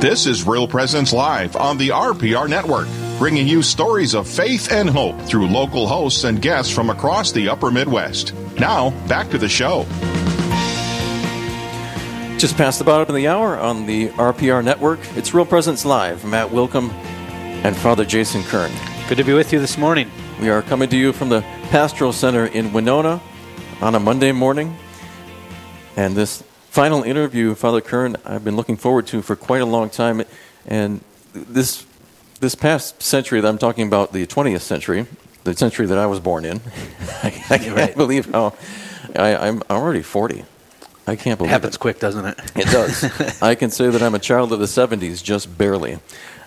This is Real Presence Live on the RPR Network, bringing you stories of faith and hope through local hosts and guests from across the upper Midwest. Now, back to the show. Just past the bottom of the hour on the RPR Network, it's Real Presence Live. Matt Willkom and Father Jason Kern. Good to be with you this morning. We are coming to you from the Pastoral Center in Winona on a Monday morning. And this final interview, Father Kern, I've been looking forward to for quite a long time. And this this past century that I'm talking about, the 20th century, the century that I was born in, I, I can't right. believe how I, I'm already 40. I can't believe it. Happens it. quick, doesn't it? It does. I can say that I'm a child of the 70s, just barely.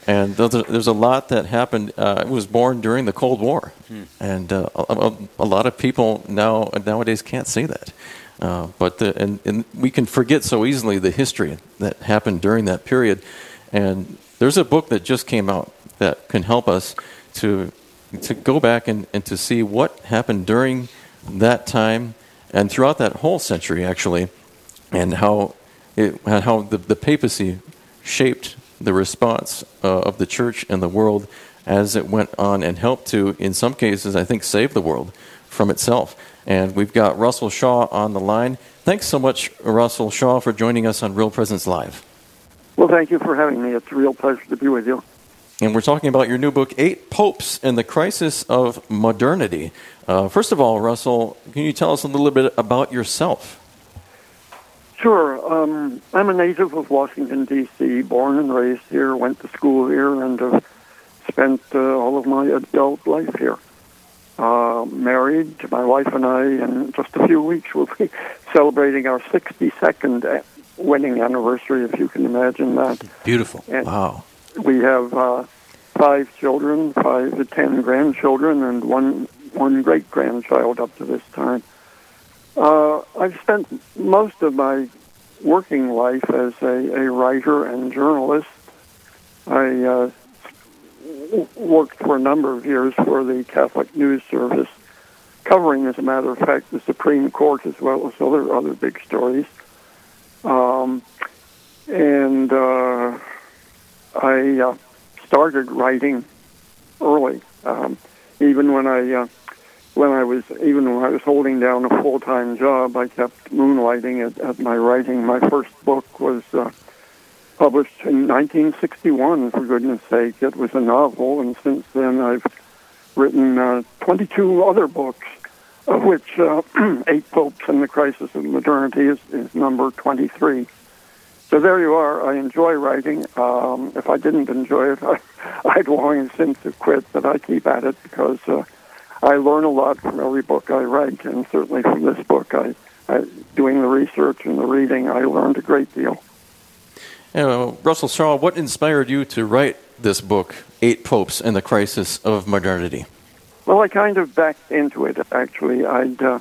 And there's a lot that happened. Uh, I was born during the Cold War, hmm. and uh, a, a, lot of people now nowadays can't say that. Uh, but the, and, and we can forget so easily the history that happened during that period. And there's a book that just came out that can help us to to go back and, and to see what happened during that time and throughout that whole century, actually, and how it, how the, the papacy shaped the response uh, of the church and the world as it went on and helped to, in some cases, I think, save the world from itself. And we've got Russell Shaw on the line. Thanks so much, Russell Shaw, for joining us on Real Presence Live. Well, thank you for having me. It's a real pleasure to be with you. And we're talking about your new book, Eight Popes and the Crisis of Modernity. Uh, first of all, Russell, can you tell us a little bit about yourself? Sure. Um, I'm a native of Washington, D.C., born and raised here, went to school here, and have spent uh, all of my adult life here uh, married. My wife and I, in just a few weeks, we'll be celebrating our 62nd wedding anniversary, if you can imagine that. Beautiful. And wow. We have uh, five children, five to ten grandchildren, and one one great grandchild up to this time. Uh, I've spent most of my working life as a, a writer and journalist. I uh, worked for a number of years for the Catholic News Service, covering, as a matter of fact, the Supreme Court as well as other other big stories. Um, and uh, I uh, started writing early, um, even when I uh, when I was even when I was holding down a full time job. I kept moonlighting at, at my writing. My first book was uh, published in 1961, for goodness sake. It was a novel, and since then I've written uh, 22 other books, of which uh, Eight Popes and the Crisis of Modernity is, is number 23. So there you are. I enjoy writing. Um, if I didn't enjoy it, I, I'd long since have quit, but I keep at it because uh, I learn a lot from every book I write, and certainly from this book, I, I doing the research and the reading, I learned a great deal. Uh, Russell Shaw, what inspired you to write this book, Eight Popes and the Crisis of Modernity? Well, I kind of backed into it, actually. I'd uh,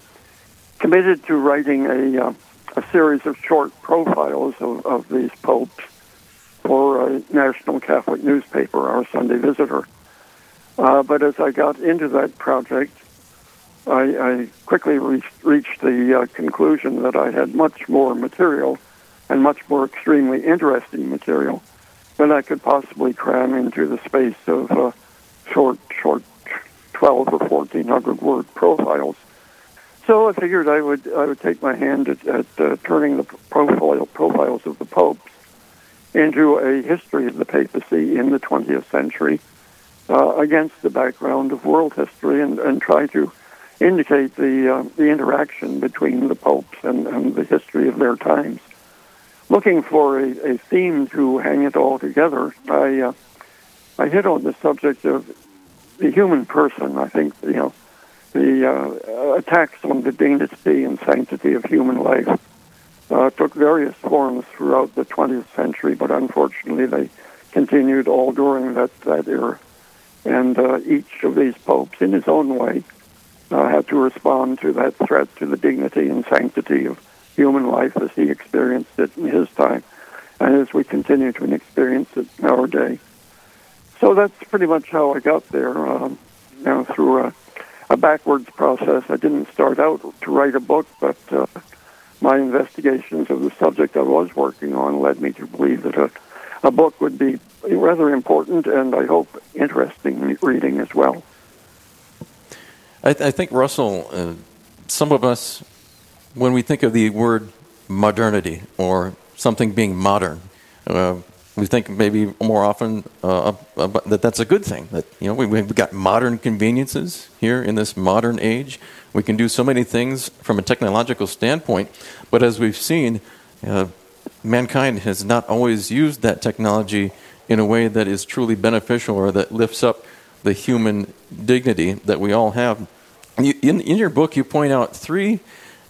committed to writing a, uh, a series of short profiles of, of these popes for a national Catholic newspaper, our Sunday Visitor. Uh, but as I got into that project, I, I quickly reached, reached the uh, conclusion that I had much more material and much more extremely interesting material than I could possibly cram into the space of uh, short, short 12 or 1400 word profiles. So I figured I would I would take my hand at, at uh, turning the profile profiles of the popes into a history of the papacy in the 20th century uh, against the background of world history and, and try to indicate the uh, the interaction between the popes and, and the history of their times looking for a, a theme to hang it all together, I uh, I hit on the subject of the human person. I think you know the uh, attacks on the dignity and sanctity of human life uh, took various forms throughout the 20th century, but unfortunately they continued all during that that era. And uh, each of these popes, in his own way, uh, had to respond to that threat to the dignity and sanctity of human life as he experienced it in his time, and as we continue to experience it in our day. So that's pretty much how I got there. Um, you know, through a, a backwards process. I didn't start out to write a book, but uh, my investigations of the subject I was working on led me to believe that a, a book would be rather important and I hope interesting reading as well. I, th- I think, Russell, uh, some of us, when we think of the word modernity or something being modern, uh, we think maybe more often uh, that that's a good thing. That you know we, we've got modern conveniences here in this modern age. We can do so many things from a technological standpoint, but as we've seen, uh, mankind has not always used that technology in a way that is truly beneficial or that lifts up the human dignity that we all have. In, in your book, you point out three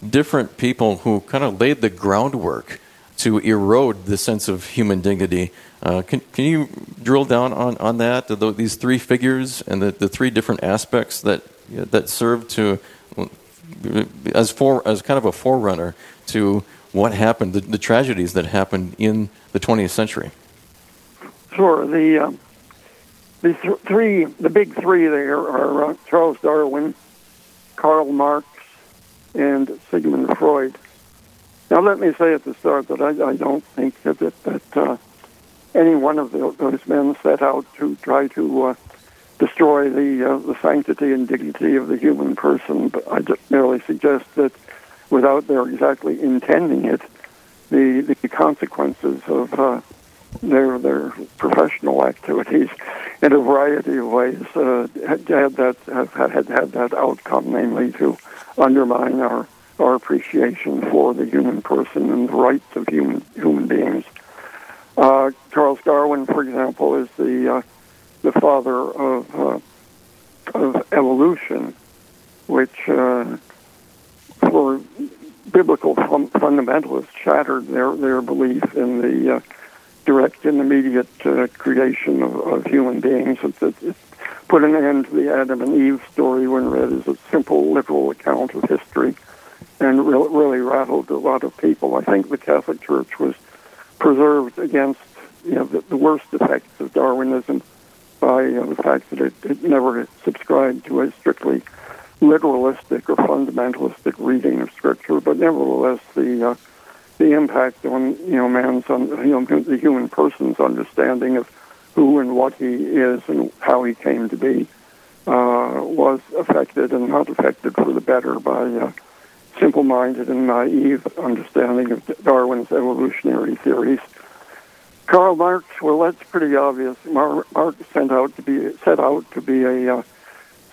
different people who kind of laid the groundwork to erode the sense of human dignity. Uh, can, can you drill down on, on that, the, these three figures and the, the three different aspects that, that serve to, as, for, as kind of a forerunner to what happened, the, the tragedies that happened in the 20th century? Sure. The uh, the th- three, the big three there are uh, Charles Darwin, Karl Marx, and Sigmund Freud. Now, let me say at the start that I, I don't think that that, uh, any one of those men set out to try to uh, destroy the uh, the sanctity and dignity of the human person. But I just merely suggest that, without their exactly intending it, the the consequences of uh, their their professional activities in a variety of ways uh, had, had that had, had that outcome, namely to undermine our our appreciation for the human person and the rights of human human beings. Uh, Charles Darwin, for example, is the uh, the father of uh, of evolution, which uh, for biblical fun- fundamentalists shattered their their belief in the uh, direct and immediate uh, creation of, of, human beings. It, it, it, put an end to the Adam and Eve story when read as a simple, literal account of history, and re- really rattled a lot of people. I think the Catholic Church was preserved against you know the, the worst effects of Darwinism by uh, the fact that it, it never subscribed to a strictly literalistic or fundamentalistic reading of Scripture, but nevertheless the uh, the impact on you know man's on you know the human person's understanding of who and what he is and how he came to be uh, was affected and not affected for the better by uh, simple-minded and naive understanding of Darwin's evolutionary theories. Karl Marx, well, that's pretty obvious. Marx set out to be set out to be a uh,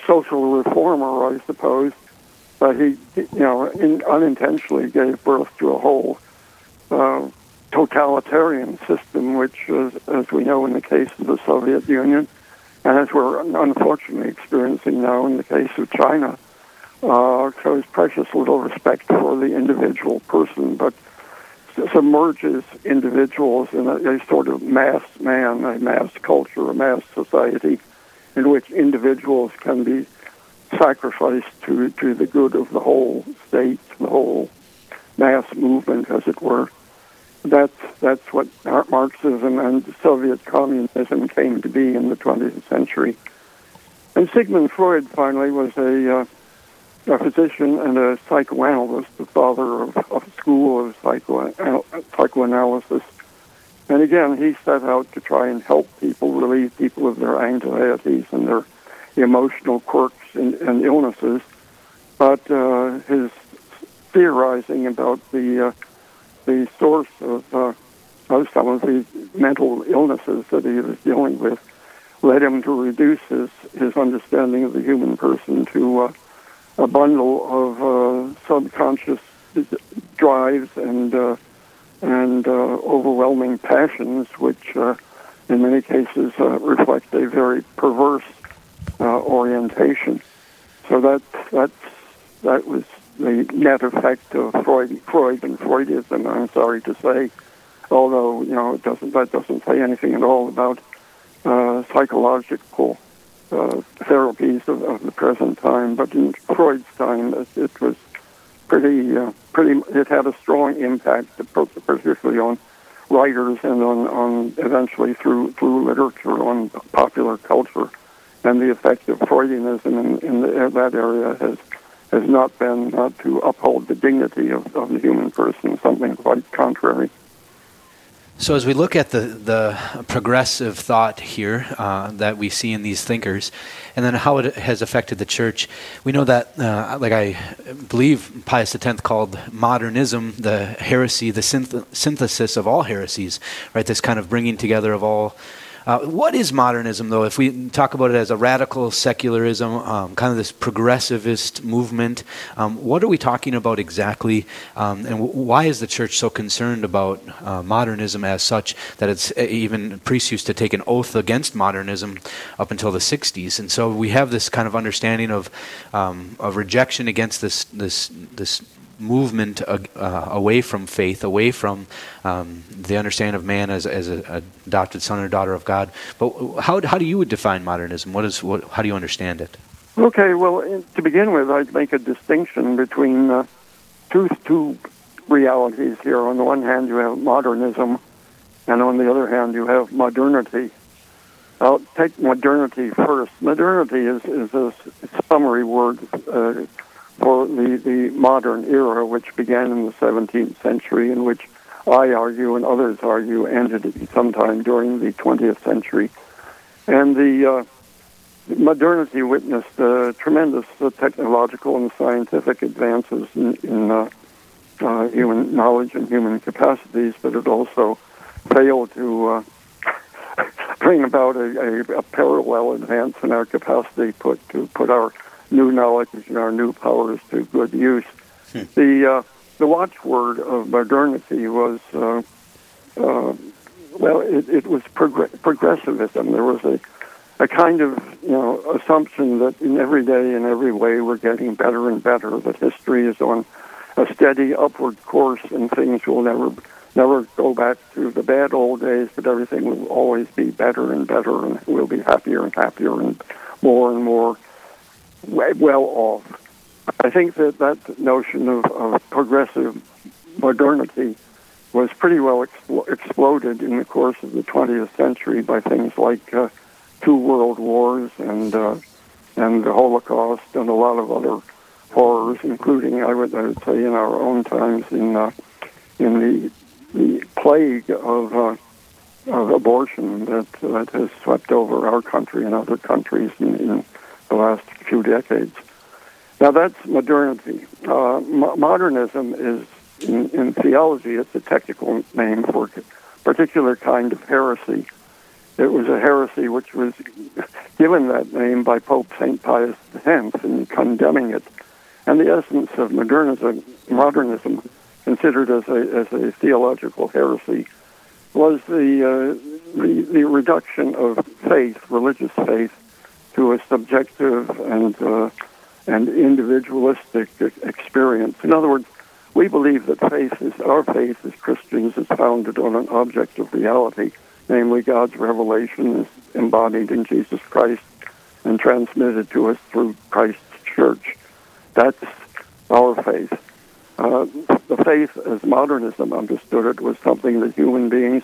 social reformer, I suppose, but he, you know, in, unintentionally gave birth to a whole uh, totalitarian system, which, is, as we know in the case of the Soviet Union, and as we're unfortunately experiencing now in the case of China, uh, shows precious little respect for the individual person, but submerges individuals in a, a sort of mass man, a mass culture, a mass society, in which individuals can be sacrificed to, to the good of the whole state, the whole mass movement, as it were that's that's what Marxism and Soviet communism came to be in the 20th century. And Sigmund Freud finally was a, uh, a physician and a psychoanalyst, the father of, of a school of psycho- psychoanalysis. And again, he set out to try and help people, relieve people of their anxieties and their emotional quirks and, and illnesses. But uh, his theorizing about the uh, the source of, uh, of some of the mental illnesses that he was dealing with led him to reduce his, his understanding of the human person to uh, a bundle of uh, subconscious drives and uh, and uh, overwhelming passions, which uh, in many cases uh, reflect a very perverse orientation. So that that's that was the net effect of Freud, Freud and Freudism. I'm sorry to say, although you know it doesn't that doesn't say anything at all about uh, psychological uh, therapies of, of, the present time. But in Freud's time, it, it was pretty uh, pretty. It had a strong impact, particularly on writers and on, on eventually through through literature on popular culture. And the effect of Freudianism in, in the, that area has has not been uh, to uphold the dignity of, of the human person, something quite contrary. So, as we look at the, the progressive thought here uh, that we see in these thinkers, and then how it has affected the church, we know that, uh, like I believe Pius X called modernism the heresy, the synth- synthesis of all heresies, right? This kind of bringing together of all uh, what is modernism, though? If we talk about it as a radical secularism, um, kind of this progressivist movement, um, what are we talking about exactly? Um, and w- why is the church so concerned about uh, modernism as such that it's uh, even priests used to take an oath against modernism up until the 60s? And so we have this kind of understanding of, um, of rejection against this, this, this movement uh, away from faith, away from um, the understanding of man as, as an adopted son or daughter of God. But how, how do you define modernism? What is, what, how do you understand it? Okay, well, to begin with, I'd make a distinction between uh, two, two realities here. On the one hand, you have modernism, and on the other hand, you have modernity. I'll take modernity first. Modernity is, is a summary word uh, for the, the modern era, which began in the 17th century, in which I argue and others argue ended sometime during the 20th century. And the uh, modernity witnessed uh, tremendous uh, technological and scientific advances in, in uh, uh, human knowledge and human capacities, but it also failed to uh, bring about a, a, a parallel advance in our capacity put to put our new knowledge and our new powers to good use. Hmm. The uh, the watchword of modernity was uh, uh, well, it, it was prog- progressivism. There was a a kind of you know assumption that in every day in every way we're getting better and better. That history is on a steady upward course, and things will never never go back to the bad old days, but everything will always be better and better, and we'll be happier and happier and more and more well off. I think that that notion of, of progressive modernity was pretty well expl- exploded in the course of the 20th century by things like uh, two world wars and uh, and the Holocaust and a lot of other horrors, including I would, I would say in our own times in uh, in the the plague of uh, of abortion that that has swept over our country and other countries in, in the last few decades. Now that's modernity. Uh, modernism is, in, in, theology, it's a technical name for a particular kind of heresy. It was a heresy which was given that name by Pope St. Pius X in condemning it. And the essence of modernism, modernism considered as a, as a theological heresy, was the, uh, the, the reduction of faith, religious faith, to a subjective and uh, and individualistic experience. In other words, we believe that faith is our faith as Christians is founded on an objective reality, namely God's revelation is embodied in Jesus Christ and transmitted to us through Christ's church. That's our faith. Uh, the faith, as modernism understood it, was something that human beings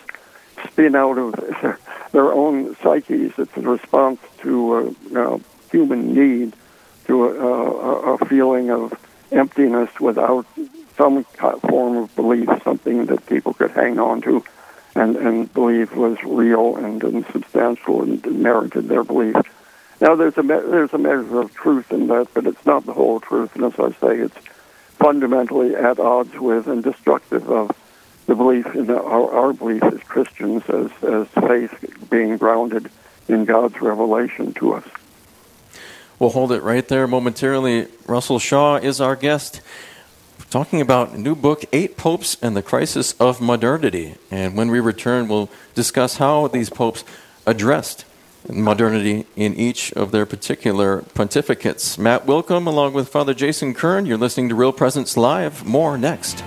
spin out of their own psyches. It's a response to uh, human need, to a, a, feeling of emptiness without some form of belief, something that people could hang on to and, and believe was real and, and substantial and merited their belief. Now, there's a, there's a measure of truth in that, but it's not the whole truth. And as I say, it's fundamentally at odds with and destructive of the belief in our, our belief as Christians as, as faith being grounded in God's revelation to us. We'll hold it right there momentarily. Russell Shaw is our guest, talking about new book, Eight Popes and the Crisis of Modernity. And when we return, we'll discuss how these popes addressed modernity in each of their particular pontificates. Matt Willkom, along with Father Jason Kern, you're listening to Real Presence Live. More next.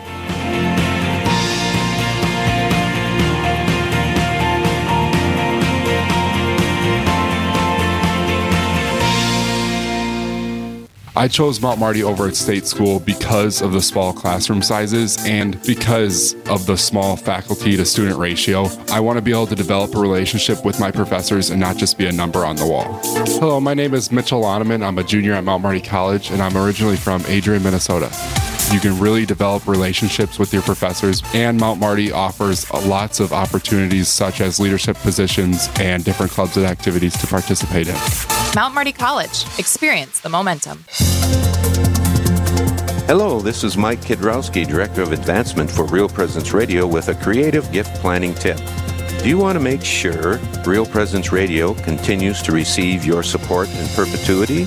I chose Mount Marty over at State School because of the small classroom sizes and because of the small faculty to student ratio. I want to be able to develop a relationship with my professors and not just be a number on the wall. Hello, my name is Mitchell Loneman. I'm a junior at Mount Marty College and I'm originally from Adrian, Minnesota. You can really develop relationships with your professors, and Mount Marty offers lots of opportunities such as leadership positions and different clubs and activities to participate in. Mount Marty College. Experience the momentum. Hello, this is Mike Kidrowski, Director of Advancement for Real Presence Radio, with a creative gift planning tip. Do you want to make sure Real Presence Radio continues to receive your support in perpetuity?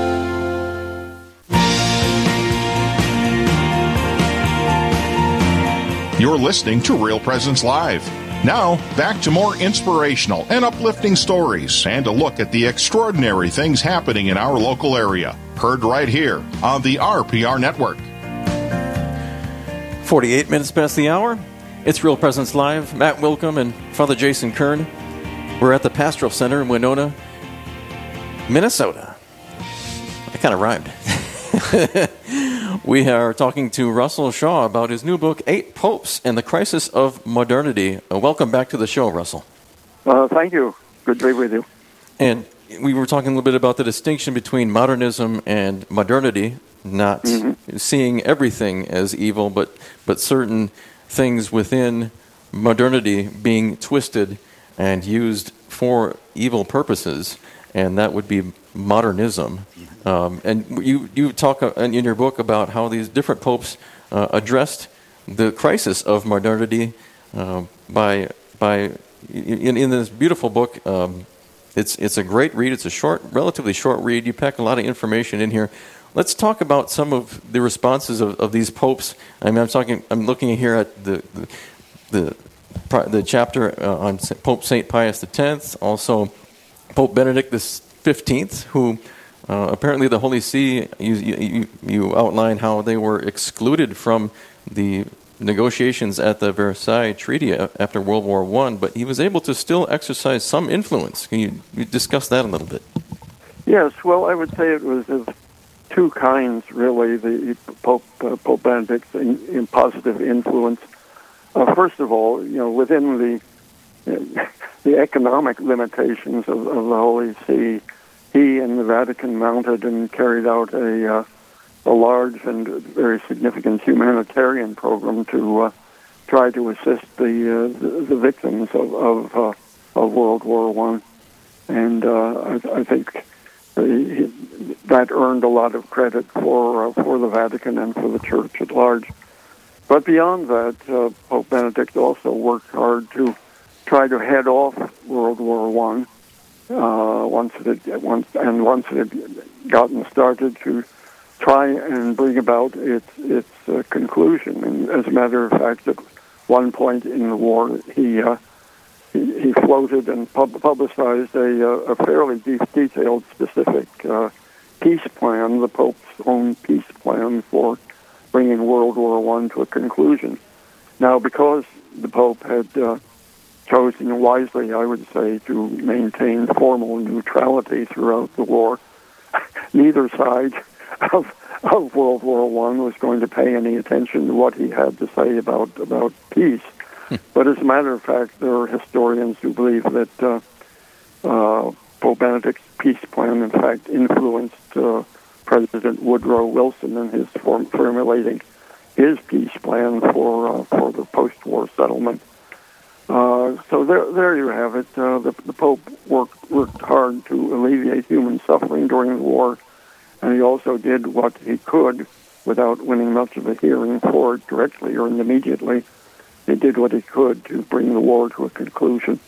You're listening to Real Presence Live. Now, back to more inspirational and uplifting stories and a look at the extraordinary things happening in our local area. Heard right here on the RPR Network. 48 minutes past the hour. It's Real Presence Live. Matt Willkom and Father Jason Kern. We're at the Pastoral Center in Winona, Minnesota. That kind of rhymed. we are talking to Russell Shaw about his new book, Eight Popes and the Crisis of Modernity. Uh, welcome back to the show, Russell. Uh, thank you. Good to be with you. And we were talking a little bit about the distinction between modernism and modernity, not mm-hmm. seeing everything as evil, but, but certain things within modernity being twisted and used for evil purposes, and that would be modernism. Um, and you, you talk uh, in your book about how these different popes uh, addressed the crisis of modernity uh, by, by in, in this beautiful book. Um, it's, it's a great read. It's a short, relatively short read. You pack a lot of information in here. Let's talk about some of the responses of, of these popes. I mean, I'm talking. I'm looking here at the the, the, the chapter uh, on Pope Saint Pius X, also Pope Benedict XV, who uh, apparently, the Holy See, you, you, you outline how they were excluded from the negotiations at the Versailles Treaty after World War One, but he was able to still exercise some influence. Can you, you discuss that a little bit? Yes. Well, I would say it was of two kinds, really. The Pope uh, Pope Benedict's in, in positive influence. Uh, first of all, you know, within the the economic limitations of, of the Holy See he and the Vatican mounted and carried out a uh, a large and very significant humanitarian program to uh, try to assist the uh, the, the, victims of of, uh, of World War One, and uh, I, I, think that earned a lot of credit for uh, for the Vatican and for the Church at large. But beyond that, Pope Benedict also worked hard to try to head off World War One uh, once it had, once and once it had gotten started to try and bring about its its uh, conclusion. And as a matter of fact, at one point in the war, he uh, he, he, floated and pub- publicized a, uh, a fairly de- detailed, specific uh, peace plan, the Pope's own peace plan for bringing World War One to a conclusion. Now, because the Pope had uh, chosen wisely, I would say, to maintain formal neutrality throughout the war. Neither side of of World War One was going to pay any attention to what he had to say about about peace. Hmm. but as a matter of fact, there are historians who believe that uh, uh, Pope Benedict's peace plan, in fact, influenced uh, President Woodrow Wilson in his form, formulating his peace plan for uh, for the post-war settlement. So there, there you have it. Uh, the, the Pope worked worked hard to alleviate human suffering during the war, and he also did what he could without winning much of a hearing for it directly or immediately. He did what he could to bring the war to a conclusion.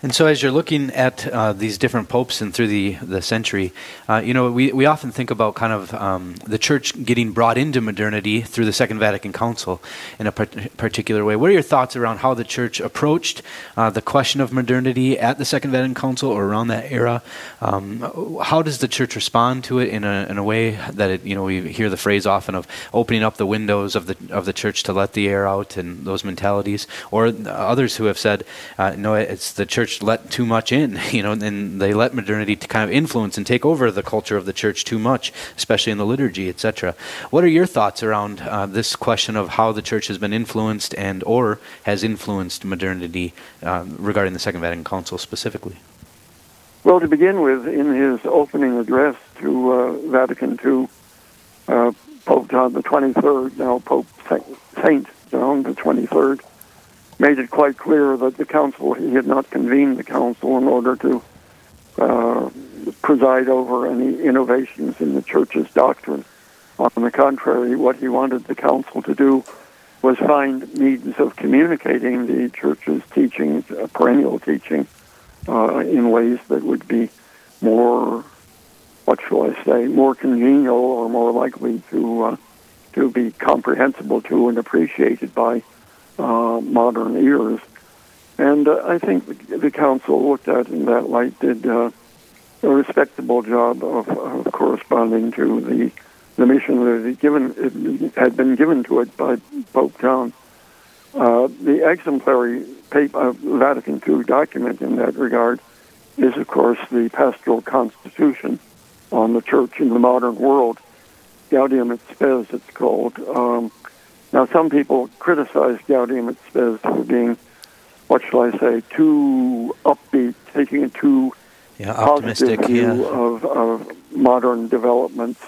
And so, as you're looking at uh, these different popes and through the, the century, uh, you know, we, we often think about kind of um, the church getting brought into modernity through the Second Vatican Council in a particular way. What are your thoughts around how the church approached uh, the question of modernity at the Second Vatican Council or around that era? Um, how does the church respond to it in a, in a way that it, you know, we hear the phrase often of opening up the windows of the, of the church to let the air out and those mentalities? Or others who have said, uh, no, it's the church church let too much in, you know, and they let modernity to kind of influence and take over the culture of the church too much, especially in the liturgy, etc. What are your thoughts around uh, this question of how the church has been influenced and or has influenced modernity uh, regarding the Second Vatican Council specifically? Well, to begin with, in his opening address to uh, Vatican II, uh, Pope John the 23rd, now Pope Saint John the 23rd, made it quite clear that the council, he had not convened the council in order to uh, preside over any innovations in the church's doctrine. On the contrary, what he wanted the council to do was find means of communicating the church's teachings, uh, perennial teaching, uh, in ways that would be more, what shall I say, more congenial or more likely to uh, to be comprehensible to and appreciated by uh, modern ears. And uh, I think the, council looked at in that light did uh, a respectable job of, of, corresponding to the the mission that it given had been given to it by Pope John. Uh, the exemplary paper, Vatican II document in that regard is, of course, the Pastoral Constitution on the Church in the modern world. Gaudium et Spes, it's called. Um, now, some people criticize Gaudium et Spes for being, what shall I say, too upbeat, taking a too yeah, positive view yeah. of, of modern developments.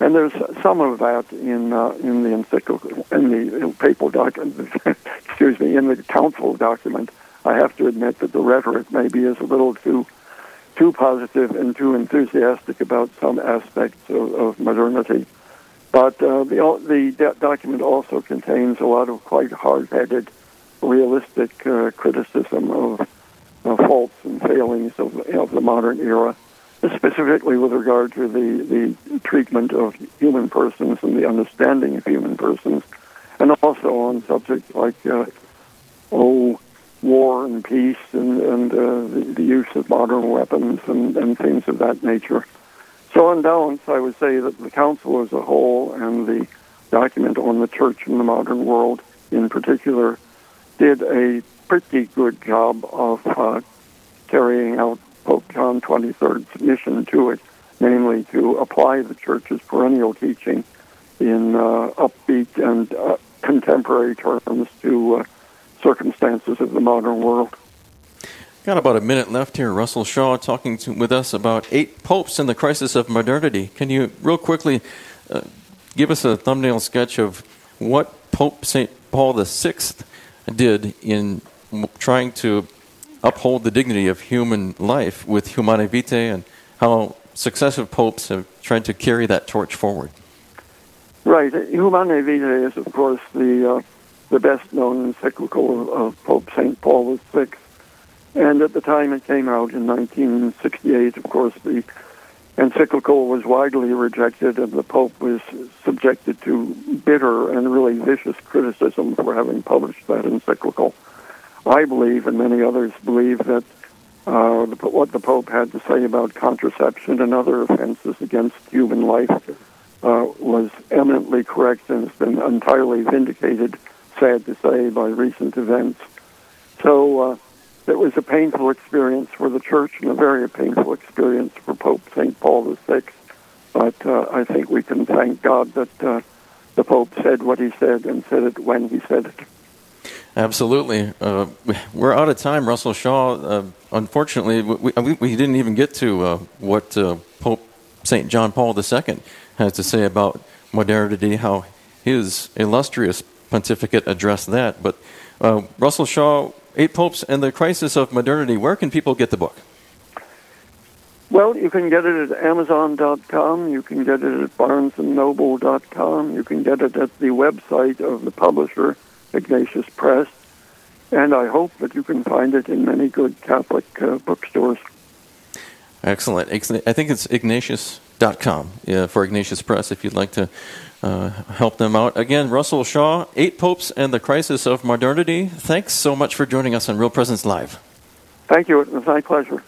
And there's some of that in uh, in the encyclical, in the papal document, excuse me, in the council document. I have to admit that the rhetoric maybe is a little too too positive and too enthusiastic about some aspects of, of modernity. But uh, the, the document also contains a lot of quite hard-headed, realistic uh, criticism of, of faults and failings of, of the modern era, specifically with regard to the, the treatment of human persons and the understanding of human persons, and also on subjects like, uh, oh, war and peace and, and uh, the, the use of modern weapons and, and things of that nature. So, on balance, I would say that the Council as a whole and the document on the church in the modern world in particular did a pretty good job of uh, carrying out Pope John XXIII's mission to it, namely to apply the church's perennial teaching in uh, upbeat and uh, contemporary terms to uh, circumstances of the modern world. Got about a minute left here. Russell Shaw talking to, with us about eight popes and the crisis of modernity. Can you, real quickly, uh, give us a thumbnail sketch of what Pope St. Paul VI did in trying to uphold the dignity of human life with Humanae Vitae and how successive popes have tried to carry that torch forward? Right. Humanae Vitae is, of course, the, uh, the best known encyclical of, of Pope St. Paul VI and at the time it came out in 1968, of course, the encyclical was widely rejected, and the Pope was subjected to bitter and really vicious criticism for having published that encyclical. I believe, and many others believe, that uh, what the Pope had to say about contraception and other offenses against human life uh, was eminently correct and has been entirely vindicated, sad to say, by recent events. So, uh, it was a painful experience for the church and a very painful experience for Pope St. Paul VI. But uh, I think we can thank God that uh, the Pope said what he said and said it when he said it. Absolutely. Uh, we're out of time, Russell Shaw. Uh, unfortunately, we, we, we, didn't even get to uh, what uh, Pope St. John Paul II has to say about modernity, how his illustrious pontificate addressed that. But uh, Russell Shaw, Eight Popes and the Crisis of Modernity, where can people get the book? Well, you can get it at Amazon.com. You can get it at BarnesandNoble.com. You can get it at the website of the publisher, Ignatius Press. And I hope that you can find it in many good Catholic uh, bookstores. Excellent. I think it's Ignatius.com yeah, for Ignatius Press if you'd like to uh, help them out. Again, Russell Shaw, Eight Popes and the Crisis of Modernity. Thanks so much for joining us on Real Presence Live. Thank you. It was my pleasure.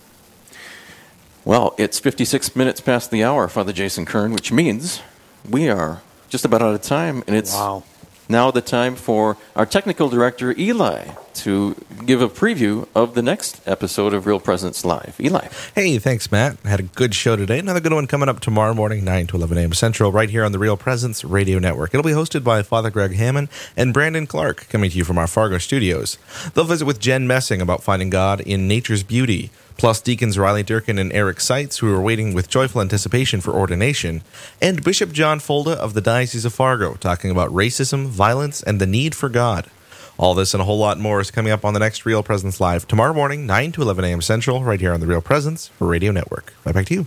Well, it's 56 minutes past the hour, Father Jason Kern, which means we are just about out of time, and it's wow. now the time for our technical director, Eli, to give a preview of the next episode of Real Presence Live. Eli. Hey, thanks, Matt. Had a good show today. Another good one coming up tomorrow morning, 9 to 11 a.m. Central, right here on the Real Presence Radio Network. It'll be hosted by Father Greg Hammond and Brandon Clark, coming to you from our Fargo studios. They'll visit with Jen Messing about finding God in nature's beauty plus Deacons Riley Durkin and Eric Seitz, who are waiting with joyful anticipation for ordination, and Bishop John Folda of the Diocese of Fargo, talking about racism, violence, and the need for God. All this and a whole lot more is coming up on the next Real Presence Live tomorrow morning, 9 to 11 a.m. Central, right here on the Real Presence Radio Network. Right back to you.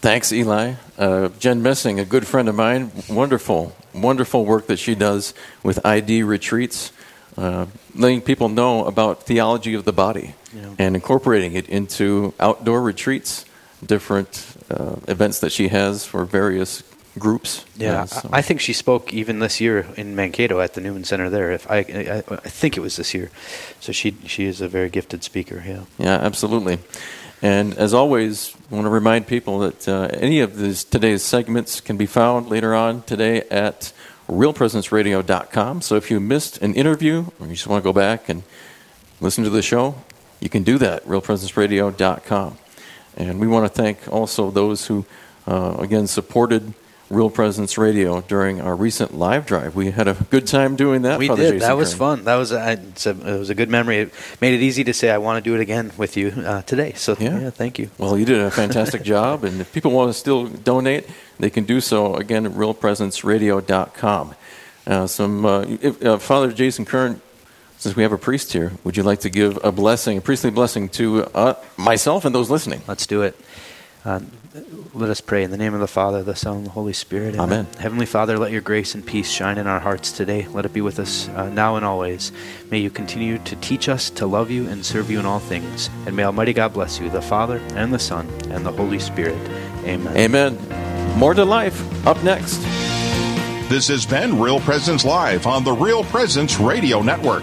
Thanks, Eli. Uh, Jen Messing, a good friend of mine, wonderful, wonderful work that she does with ID retreats uh, letting people know about theology of the body yeah. and incorporating it into outdoor retreats, different uh, events that she has for various groups. Yeah, so. I think she spoke even this year in Mankato at the Newman Center there. If I, I, I, think it was this year, so she she is a very gifted speaker. Yeah. Yeah, absolutely. And as always, I want to remind people that uh, any of these today's segments can be found later on today at realpresenceradio.com. So if you missed an interview or you just want to go back and listen to the show, you can do that, realpresenceradio.com. And we want to thank also those who, uh, again, supported Real Presence Radio during our recent live drive. We had a good time doing that. We Father did. Jason that was Kern. fun. That was a, a, it was a good memory. It made it easy to say I want to do it again with you uh, today. So yeah. yeah, thank you. Well, you did a fantastic job, and if people want to still donate, they can do so again at realpresenceradio.com. Uh, some uh, if, uh, Father Jason Kern since we have a priest here, would you like to give a blessing, a priestly blessing to uh, myself and those listening? Let's do it. Uh, let us pray in the name of the Father, the Son, and the Holy Spirit. Amen. Amen. Heavenly Father, let your grace and peace shine in our hearts today. Let it be with us uh, now and always. May you continue to teach us to love you and serve you in all things. And may Almighty God bless you, the Father, and the Son, and the Holy Spirit. Amen. Amen. More to life up next. This has been Real Presence Live on the Real Presence Radio Network.